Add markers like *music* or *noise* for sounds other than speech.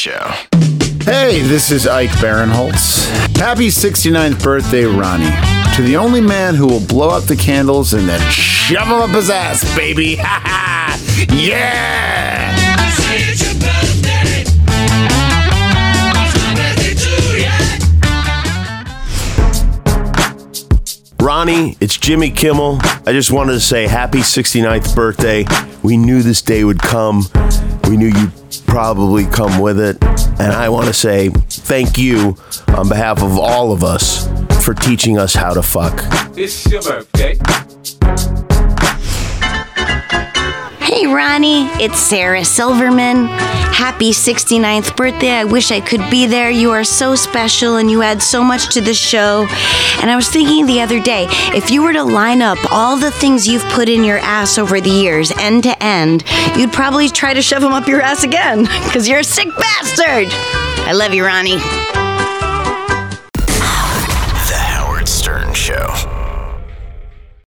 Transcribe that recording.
Show. Hey, this is Ike Barinholtz. Happy 69th birthday, Ronnie. To the only man who will blow out the candles and then shove them up his ass, baby. Ha *laughs* ha! yeah! Ronnie, it's Jimmy Kimmel. I just wanted to say happy 69th birthday. We knew this day would come. We knew you'd probably come with it. And I want to say thank you on behalf of all of us for teaching us how to fuck. It's your birthday. Ronnie, it's Sarah Silverman. Happy 69th birthday. I wish I could be there. You are so special and you add so much to the show. And I was thinking the other day if you were to line up all the things you've put in your ass over the years, end to end, you'd probably try to shove them up your ass again because you're a sick bastard. I love you, Ronnie.